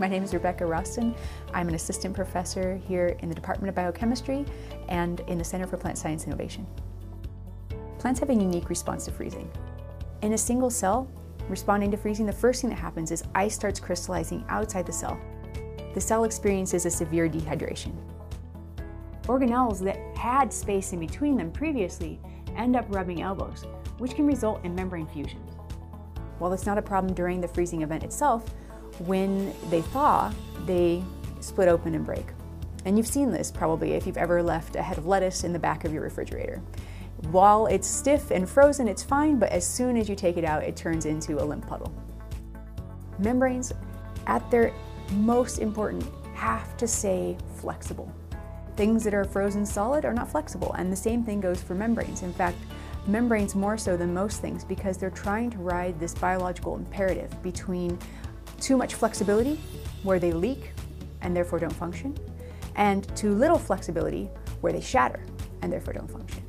My name is Rebecca Roston. I'm an assistant professor here in the Department of Biochemistry and in the Center for Plant Science Innovation. Plants have a unique response to freezing. In a single cell, responding to freezing, the first thing that happens is ice starts crystallizing outside the cell. The cell experiences a severe dehydration. Organelles that had space in between them previously end up rubbing elbows, which can result in membrane fusions. While it's not a problem during the freezing event itself, when they thaw, they split open and break. And you've seen this probably if you've ever left a head of lettuce in the back of your refrigerator. While it's stiff and frozen, it's fine, but as soon as you take it out, it turns into a limp puddle. Membranes, at their most important, have to stay flexible. Things that are frozen solid are not flexible, and the same thing goes for membranes. In fact, membranes more so than most things because they're trying to ride this biological imperative between too much flexibility, where they leak and therefore don't function, and too little flexibility, where they shatter and therefore don't function.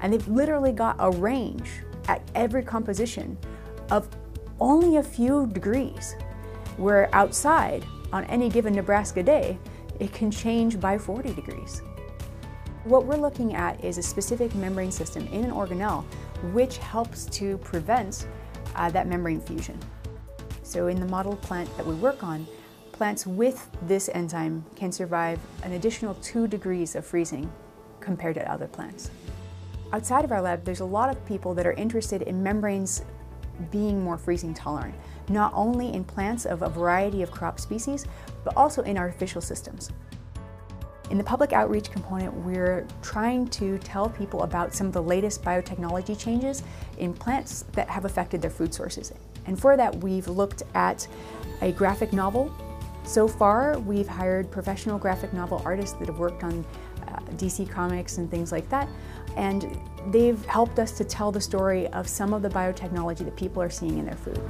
And they've literally got a range at every composition of only a few degrees, where outside, on any given Nebraska day, it can change by 40 degrees. What we're looking at is a specific membrane system in an organelle which helps to prevent uh, that membrane fusion. So in the model plant that we work on, plants with this enzyme can survive an additional two degrees of freezing compared to other plants. Outside of our lab, there's a lot of people that are interested in membranes being more freezing tolerant, not only in plants of a variety of crop species, but also in artificial systems. In the public outreach component, we're trying to tell people about some of the latest biotechnology changes in plants that have affected their food sources. And for that, we've looked at a graphic novel. So far, we've hired professional graphic novel artists that have worked on uh, DC Comics and things like that. And they've helped us to tell the story of some of the biotechnology that people are seeing in their food.